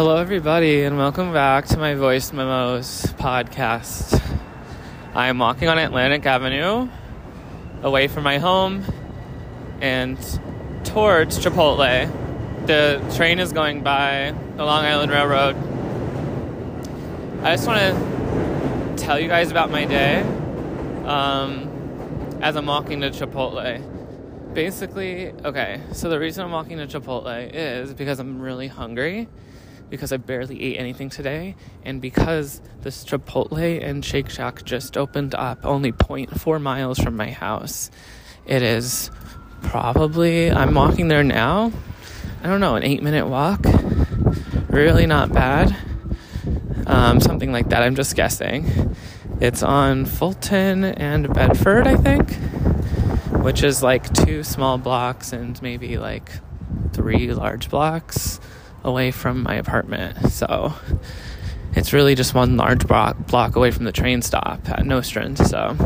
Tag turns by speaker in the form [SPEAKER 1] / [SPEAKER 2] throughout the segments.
[SPEAKER 1] Hello, everybody, and welcome back to my Voice Memos podcast. I'm walking on Atlantic Avenue away from my home and towards Chipotle. The train is going by the Long Island Railroad. I just want to tell you guys about my day um, as I'm walking to Chipotle. Basically, okay, so the reason I'm walking to Chipotle is because I'm really hungry because I barely ate anything today, and because this Chipotle and Shake Shack just opened up only 0.4 miles from my house. It is probably, I'm walking there now, I don't know, an eight minute walk. Really not bad. Um, something like that, I'm just guessing. It's on Fulton and Bedford, I think, which is like two small blocks and maybe like three large blocks away from my apartment. So it's really just one large block, block away from the train stop at Nostrand. So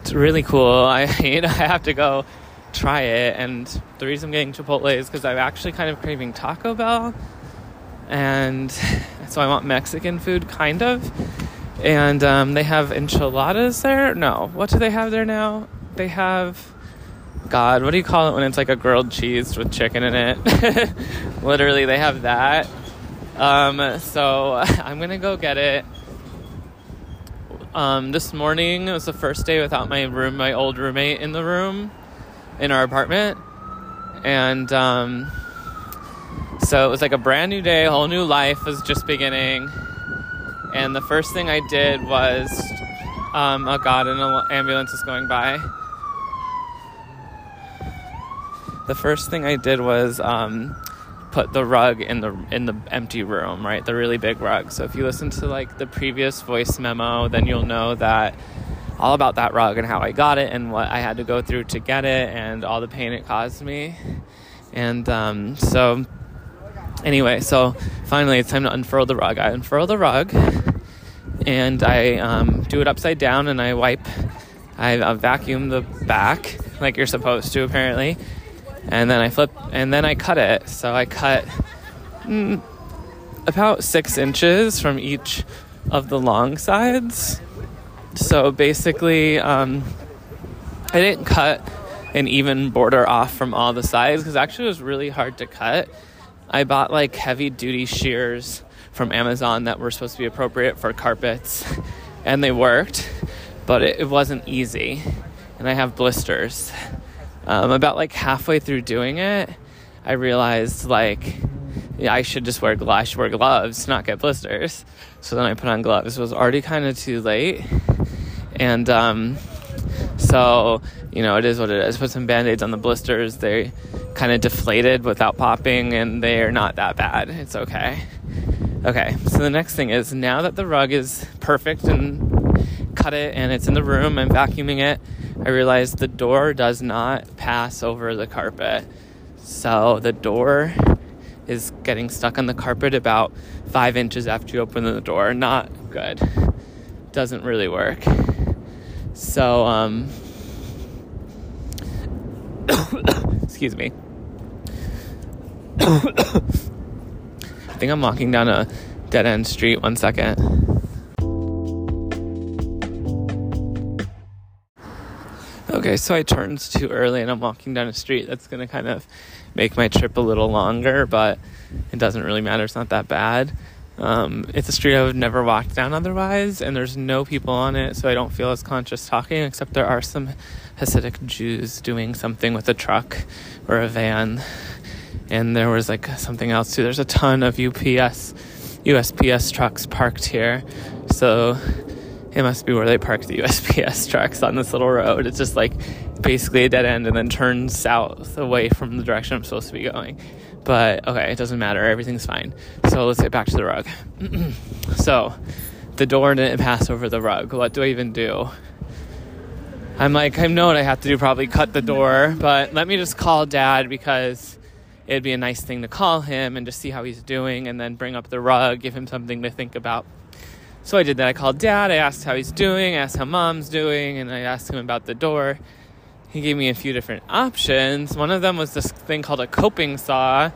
[SPEAKER 1] it's really cool. I I have to go try it. And the reason I'm getting Chipotle is because I'm actually kind of craving Taco Bell. And so I want Mexican food, kind of. And um, they have enchiladas there. No, what do they have there now? They have God, what do you call it when it's like a grilled cheese with chicken in it? Literally, they have that. Um, so I'm gonna go get it. Um, this morning it was the first day without my room, my old roommate in the room in our apartment, and um, so it was like a brand new day, a whole new life was just beginning. And the first thing I did was, oh God, an ambulance is going by the first thing I did was um, put the rug in the in the empty room, right? The really big rug. So if you listen to like the previous voice memo, then you'll know that all about that rug and how I got it and what I had to go through to get it and all the pain it caused me. And um, so anyway, so finally it's time to unfurl the rug. I unfurl the rug and I um, do it upside down and I wipe. I uh, vacuum the back like you're supposed to apparently and then I flip and then I cut it. So I cut mm, about six inches from each of the long sides. So basically, um, I didn't cut an even border off from all the sides because actually it was really hard to cut. I bought like heavy duty shears from Amazon that were supposed to be appropriate for carpets, and they worked, but it, it wasn't easy. And I have blisters. Um, about like halfway through doing it, I realized like yeah, I should just wear gloves. I should wear gloves not get blisters. So then I put on gloves. It was already kind of too late, and um, so you know it is what it is. Put some band-aids on the blisters. They kind of deflated without popping, and they are not that bad. It's okay. Okay, so the next thing is now that the rug is perfect and cut it and it's in the room, I'm vacuuming it. I realized the door does not pass over the carpet. So the door is getting stuck on the carpet about five inches after you open the door. Not good. Doesn't really work. So, um, excuse me. I think I'm walking down a dead end street. One second. Okay, so I turned too early and I'm walking down a street that's going to kind of make my trip a little longer, but it doesn't really matter. It's not that bad. Um, it's a street I would never walk down otherwise, and there's no people on it, so I don't feel as conscious talking, except there are some Hasidic Jews doing something with a truck or a van. And there was like something else too. There's a ton of UPS, USPS trucks parked here. So it must be where they park the USPS trucks on this little road. It's just like basically a dead end and then turns south away from the direction I'm supposed to be going. But okay, it doesn't matter. Everything's fine. So let's get back to the rug. so the door didn't pass over the rug. What do I even do? I'm like, I know what I have to do, probably cut the door, but let me just call dad because it'd be a nice thing to call him and just see how he's doing and then bring up the rug, give him something to think about so I did that. I called dad. I asked how he's doing, I asked how mom's doing, and I asked him about the door. He gave me a few different options. One of them was this thing called a coping saw,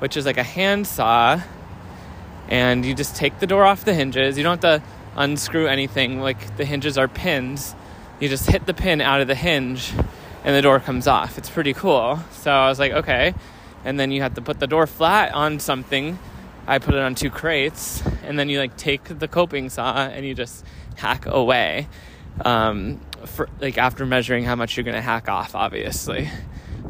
[SPEAKER 1] which is like a hand saw. and you just take the door off the hinges. You don't have to unscrew anything, like the hinges are pins. You just hit the pin out of the hinge and the door comes off. It's pretty cool. So I was like, okay. And then you have to put the door flat on something. I put it on two crates, and then you like take the coping saw and you just hack away. Um, for like after measuring how much you're gonna hack off, obviously.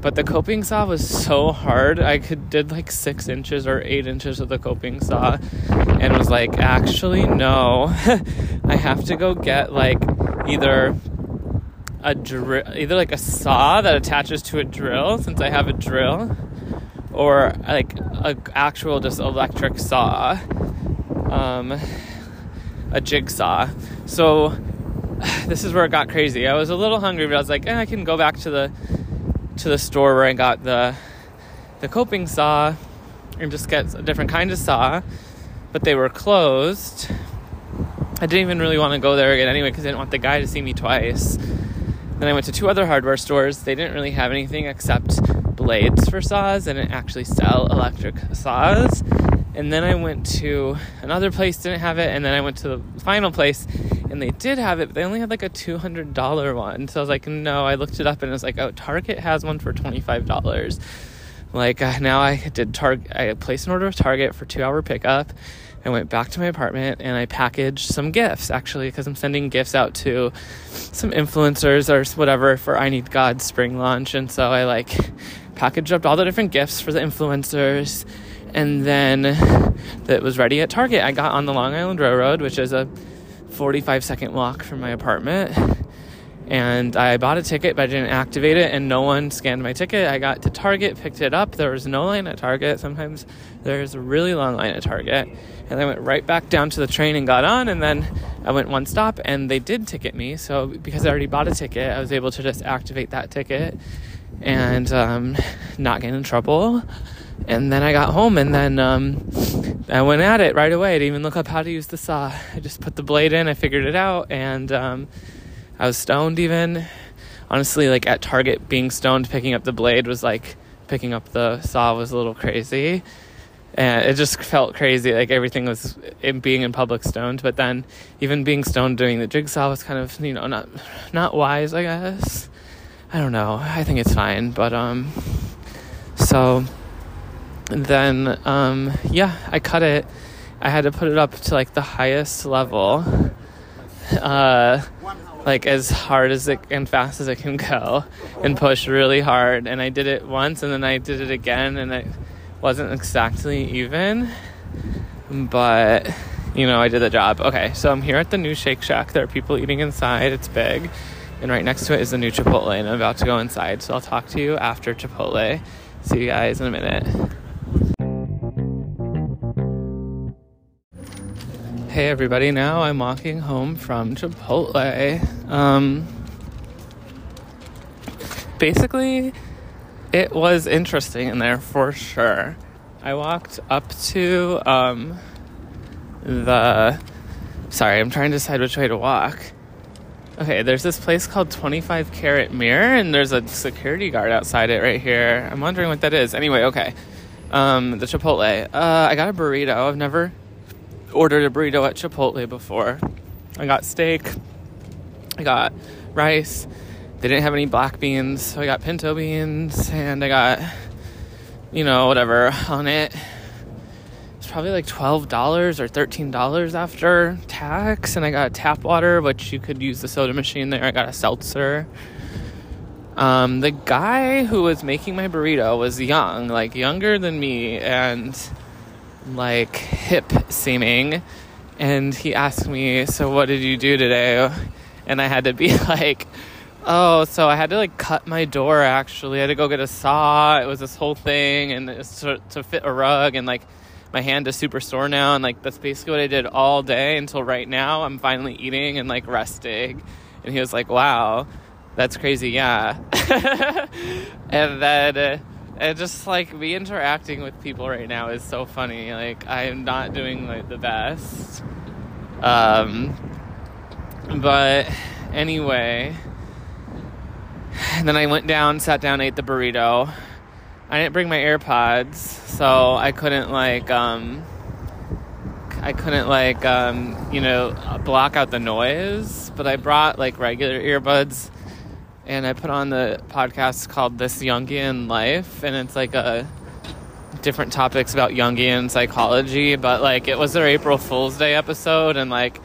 [SPEAKER 1] But the coping saw was so hard. I could did like six inches or eight inches of the coping saw, and was like, actually no, I have to go get like either a drill, either like a saw that attaches to a drill, since I have a drill, or like a actual just electric saw, um, a jigsaw. So this is where it got crazy. I was a little hungry, but I was like, eh, I can go back to the to the store where I got the the coping saw and just get a different kind of saw, but they were closed. I didn't even really want to go there again anyway because I didn't want the guy to see me twice. Then I went to two other hardware stores. They didn't really have anything except blades for saws and didn't actually sell electric saws. And then I went to another place, didn't have it. And then I went to the final place and they did have it, but they only had like a $200 one. So I was like, no, I looked it up and it was like, oh, Target has one for $25. Like uh, now I did Target, I placed an order with Target for two hour pickup I went back to my apartment and I packaged some gifts actually because I'm sending gifts out to some influencers or whatever for I Need God spring launch. And so I like packaged up all the different gifts for the influencers. And then that was ready at Target. I got on the Long Island Railroad, which is a 45 second walk from my apartment and I bought a ticket, but I didn't activate it, and no one scanned my ticket. I got to Target, picked it up. There was no line at Target. Sometimes there's a really long line at Target. And I went right back down to the train and got on, and then I went one stop, and they did ticket me. So because I already bought a ticket, I was able to just activate that ticket and um, not get in trouble. And then I got home, and then um, I went at it right away. I didn't even look up how to use the saw. I just put the blade in, I figured it out, and um, I was stoned even. Honestly, like at Target, being stoned, picking up the blade was like picking up the saw was a little crazy. And it just felt crazy. Like everything was in being in public stoned. But then even being stoned doing the jigsaw was kind of, you know, not not wise, I guess. I don't know. I think it's fine. But um so then um yeah, I cut it. I had to put it up to like the highest level. Uh like as hard as it and fast as it can go and push really hard. And i did it once and then i did it again and it wasn't exactly even. But you know i did the job. Okay so i'm here at the new shake shack. There are people eating inside. It's big. And right next to it is the new chipotle and i'm about to go inside. So i'll talk to you after chipotle. See you guys in a minute Hey everybody, now I'm walking home from Chipotle. Um, basically, it was interesting in there for sure. I walked up to um, the. Sorry, I'm trying to decide which way to walk. Okay, there's this place called 25 Carat Mirror, and there's a security guard outside it right here. I'm wondering what that is. Anyway, okay. Um, the Chipotle. Uh, I got a burrito. I've never ordered a burrito at Chipotle before. I got steak, I got rice. They didn't have any black beans, so I got pinto beans, and I got, you know, whatever on it. It's probably like $12 or $13 after tax, and I got tap water, which you could use the soda machine there. I got a seltzer. Um, the guy who was making my burrito was young, like younger than me, and like hip seeming. And he asked me so what did you do today? And i had to be like oh so i had to like cut my door actually. I had to go get a saw. It was this whole thing and it's to, to fit a rug and like my hand is super sore now and like that's basically what i did all day until right now i'm finally eating and like resting. And he was like wow that's crazy yeah. And then uh, and just like me interacting with people right now is so funny. Like I am not doing like the best. Um, but anyway, and then I went down, sat down, ate the burrito. I didn't bring my AirPods, so I couldn't like um I couldn't like um, you know block out the noise, but I brought like regular earbuds and I put on the podcast called This Jungian Life and it's like a different topics about Jungian psychology, but like it was their April Fool's Day episode and like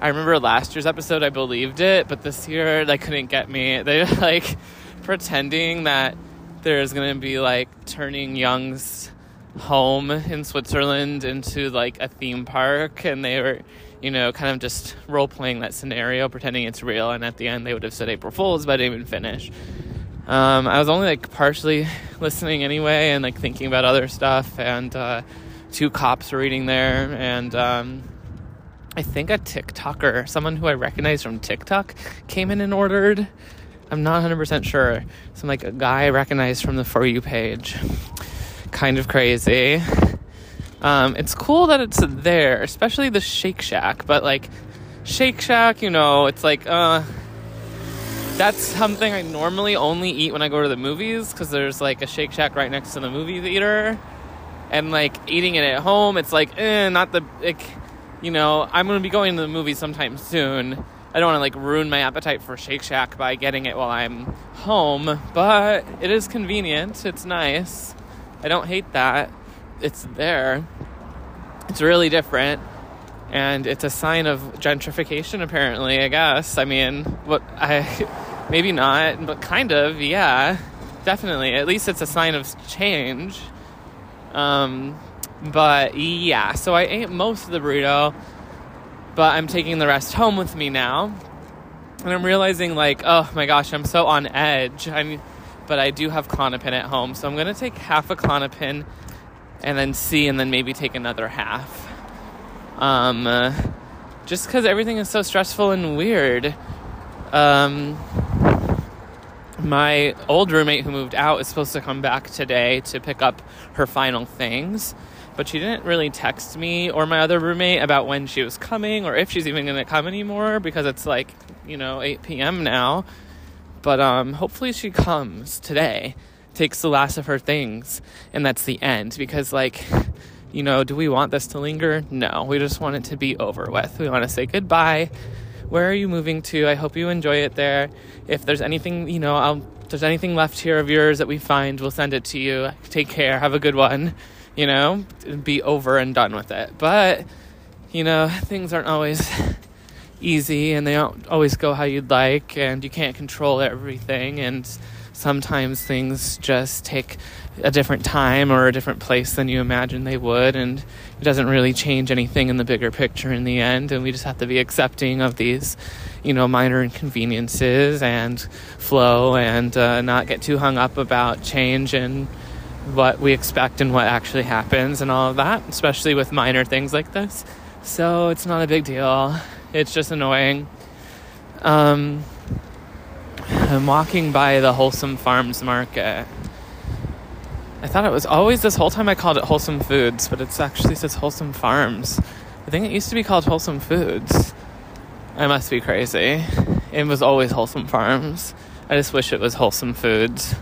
[SPEAKER 1] I remember last year's episode I believed it, but this year they couldn't get me. They like pretending that there's to be like turning Jung's home in Switzerland into like a theme park, and they were, you know, kind of just role playing that scenario, pretending it's real. And at the end, they would have said April Fools, but I didn't even finish. Um, I was only like partially listening anyway, and like thinking about other stuff. And uh, two cops were reading there, and um, I think a TikToker, someone who I recognize from TikTok, came in and ordered. I'm not 100% sure. Some like a guy I recognized from the For You page kind of crazy. Um, it's cool that it's there, especially the Shake Shack. But like Shake Shack, you know, it's like uh, that's something I normally only eat when I go to the movies because there's like a Shake Shack right next to the movie theater, and like eating it at home, it's like eh, not the like, you know, I'm gonna be going to the movies sometime soon. I don't want to like ruin my appetite for Shake Shack by getting it while I'm home, but it is convenient. It's nice. I don't hate that. It's there. It's really different. And it's a sign of gentrification, apparently, I guess. I mean, what I maybe not, but kind of, yeah. Definitely. At least it's a sign of change. Um, but yeah, so I ate most of the burrito, but I'm taking the rest home with me now. And I'm realizing, like, oh my gosh, I'm so on edge. I'm but I do have Klonopin at home, so I'm gonna take half a Klonopin and then see, and then maybe take another half. Um, uh, just because everything is so stressful and weird. Um, my old roommate who moved out is supposed to come back today to pick up her final things, but she didn't really text me or my other roommate about when she was coming or if she's even going to come anymore because it's like, you know, 8 p.m. now. But um, hopefully she comes today, takes the last of her things, and that's the end. Because, like, you know, do we want this to linger? No, we just want it to be over with. We want to say goodbye. Where are you moving to? I hope you enjoy it there. If there's anything, you know, I'll, if there's anything left here of yours that we find, we'll send it to you. Take care. Have a good one. You know, be over and done with it. But, you know, things aren't always easy and they don't always go how you'd like and you can't control everything and sometimes things just take a different time or a different place than you imagine they would and it doesn't really change anything in the bigger picture in the end and we just have to be accepting of these you know minor inconveniences and flow and uh, not get too hung up about change and what we expect and what actually happens and all of that especially with minor things like this so it's not a big deal it's just annoying. Um, I'm walking by the Wholesome Farms Market. I thought it was always this whole time I called it Wholesome Foods, but it's actually says Wholesome Farms. I think it used to be called Wholesome Foods. I must be crazy. It was always Wholesome Farms. I just wish it was Wholesome Foods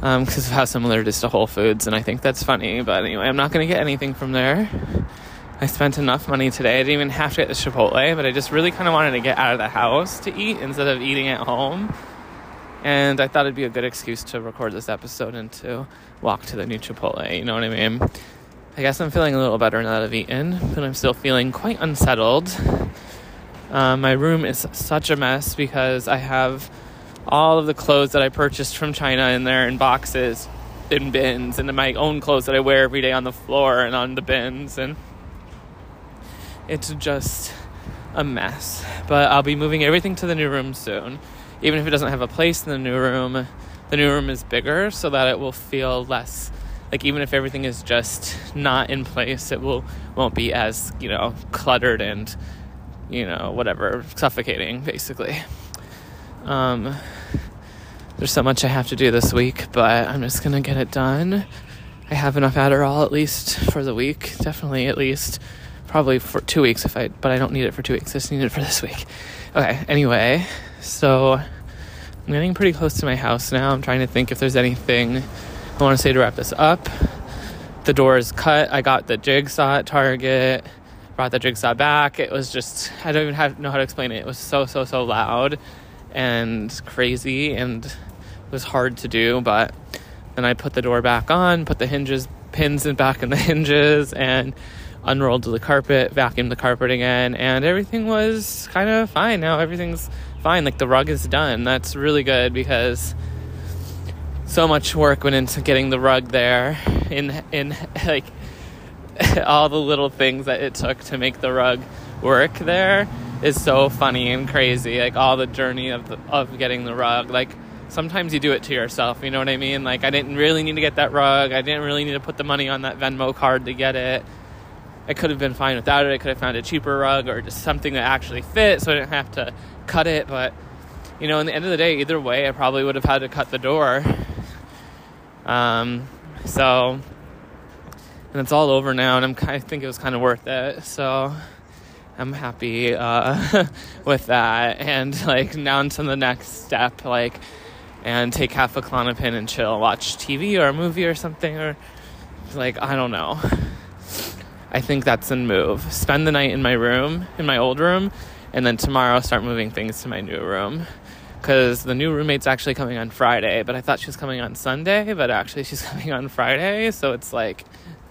[SPEAKER 1] because um, of how similar it is to Whole Foods, and I think that's funny. But anyway, I'm not going to get anything from there. I spent enough money today. I didn't even have to get the Chipotle, but I just really kind of wanted to get out of the house to eat instead of eating at home. And I thought it'd be a good excuse to record this episode and to walk to the new Chipotle. You know what I mean? I guess I'm feeling a little better now that I've eaten, but I'm still feeling quite unsettled. Um, my room is such a mess because I have all of the clothes that I purchased from China in there in boxes, in bins, and my own clothes that I wear every day on the floor and on the bins. And it's just a mess. But I'll be moving everything to the new room soon. Even if it doesn't have a place in the new room, the new room is bigger so that it will feel less like even if everything is just not in place, it will won't be as, you know, cluttered and you know, whatever, suffocating basically. Um there's so much I have to do this week, but I'm just to get it done. I have enough Adderall at least for the week, definitely at least probably for two weeks if I, but I don't need it for two weeks. I just need it for this week. Okay. Anyway, so I'm getting pretty close to my house now. I'm trying to think if there's anything I want to say to wrap this up. The door is cut. I got the jigsaw at Target. brought the jigsaw back. It was just I don't even have, know how to explain it. It was so so so loud and crazy and it was hard to do. But then I put the door back on, put the hinges pins in back in the hinges, and unrolled the carpet, vacuumed the carpet again, and everything was kind of fine. Now everything's fine. Like the rug is done. That's really good because so much work went into getting the rug there in in like all the little things that it took to make the rug work there is so funny and crazy. Like all the journey of the, of getting the rug. Like sometimes you do it to yourself. You know what I mean? Like I didn't really need to get that rug. I didn't really need to put the money on that Venmo card to get it. I could have been fine without it. I could have found a cheaper rug or just something that actually fit, so I didn't have to cut it. But you know, in the end of the day, either way, I probably would have had to cut the door. Um, so and it's all over now, and I'm I think it was kind of worth it. So I'm happy uh, with that, and like now to the next step, like and take half a Klonopin and chill, watch TV or a movie or something, or like I don't know. I think that's a move. Spend the night in my room, in my old room, and then tomorrow start moving things to my new room. Because the new roommate's actually coming on Friday, but I thought she was coming on Sunday, but actually she's coming on Friday, so it's like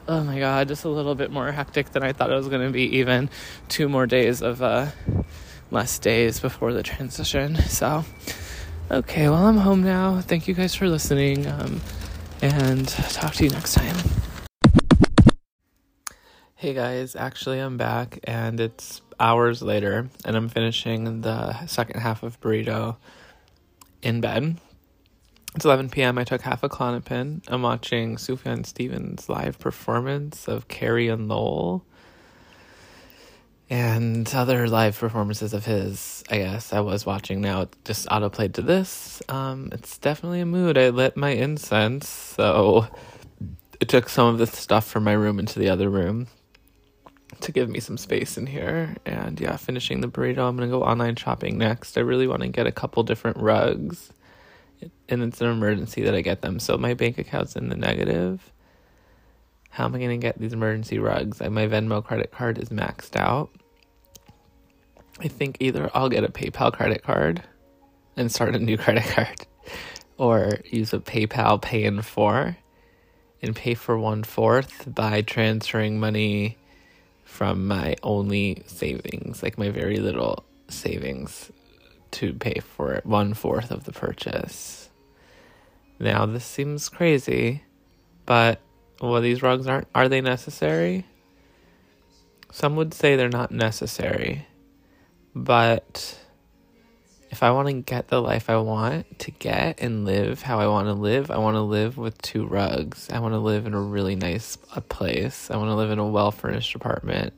[SPEAKER 1] oh my god, just a little bit more hectic than I thought it was going to be. Even two more days of uh, less days before the transition. So, okay, well, I'm home now. Thank you guys for listening, um, and talk to you next time. Hey guys, actually, I'm back, and it's hours later, and I'm finishing the second half of Burrito in bed. It's 11 p.m. I took half a Klonopin. I'm watching Sufjan Stevens' live performance of Carrie and Lowell. And other live performances of his, I guess, I was watching now. It just autoplayed to this. Um, it's definitely a mood. I lit my incense, so it took some of the stuff from my room into the other room to give me some space in here. And yeah, finishing the burrito. I'm gonna go online shopping next. I really want to get a couple different rugs and it's an emergency that I get them. So my bank account's in the negative. How am I going to get these emergency rugs? My Venmo credit card is maxed out. I think either I'll get a PayPal credit card and start a new credit card, or use a PayPal pay in four and pay for one fourth by transferring money from my only savings, like my very little savings to pay for one fourth of the purchase. Now, this seems crazy, but well, these rugs aren't. Are they necessary? Some would say they're not necessary, but if I want to get the life I want to get and live how I want to live, I want to live with two rugs. I want to live in a really nice place. I want to live in a well furnished apartment,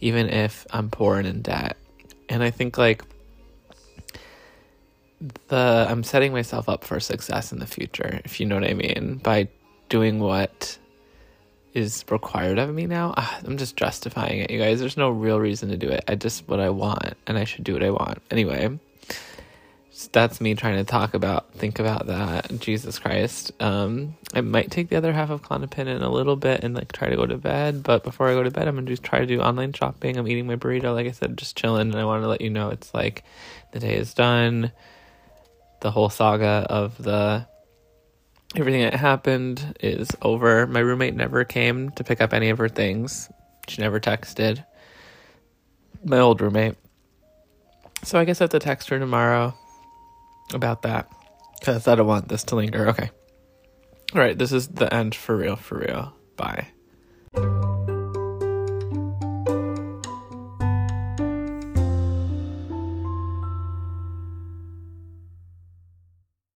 [SPEAKER 1] even if I'm poor and in debt. And I think like the I'm setting myself up for success in the future, if you know what I mean, by doing what is required of me now. Ah, I'm just justifying it, you guys. There's no real reason to do it. I just what I want, and I should do what I want anyway. That's me trying to talk about, think about that. Jesus Christ. Um, I might take the other half of Klonopin in a little bit and like try to go to bed. But before I go to bed, I'm gonna just try to do online shopping. I'm eating my burrito, like I said, just chilling. And I want to let you know it's like the day is done the whole saga of the everything that happened is over. My roommate never came to pick up any of her things. She never texted. My old roommate. So I guess I have to text her tomorrow about that because I don't want this to linger. Okay. All right, this is the end for real, for real. Bye.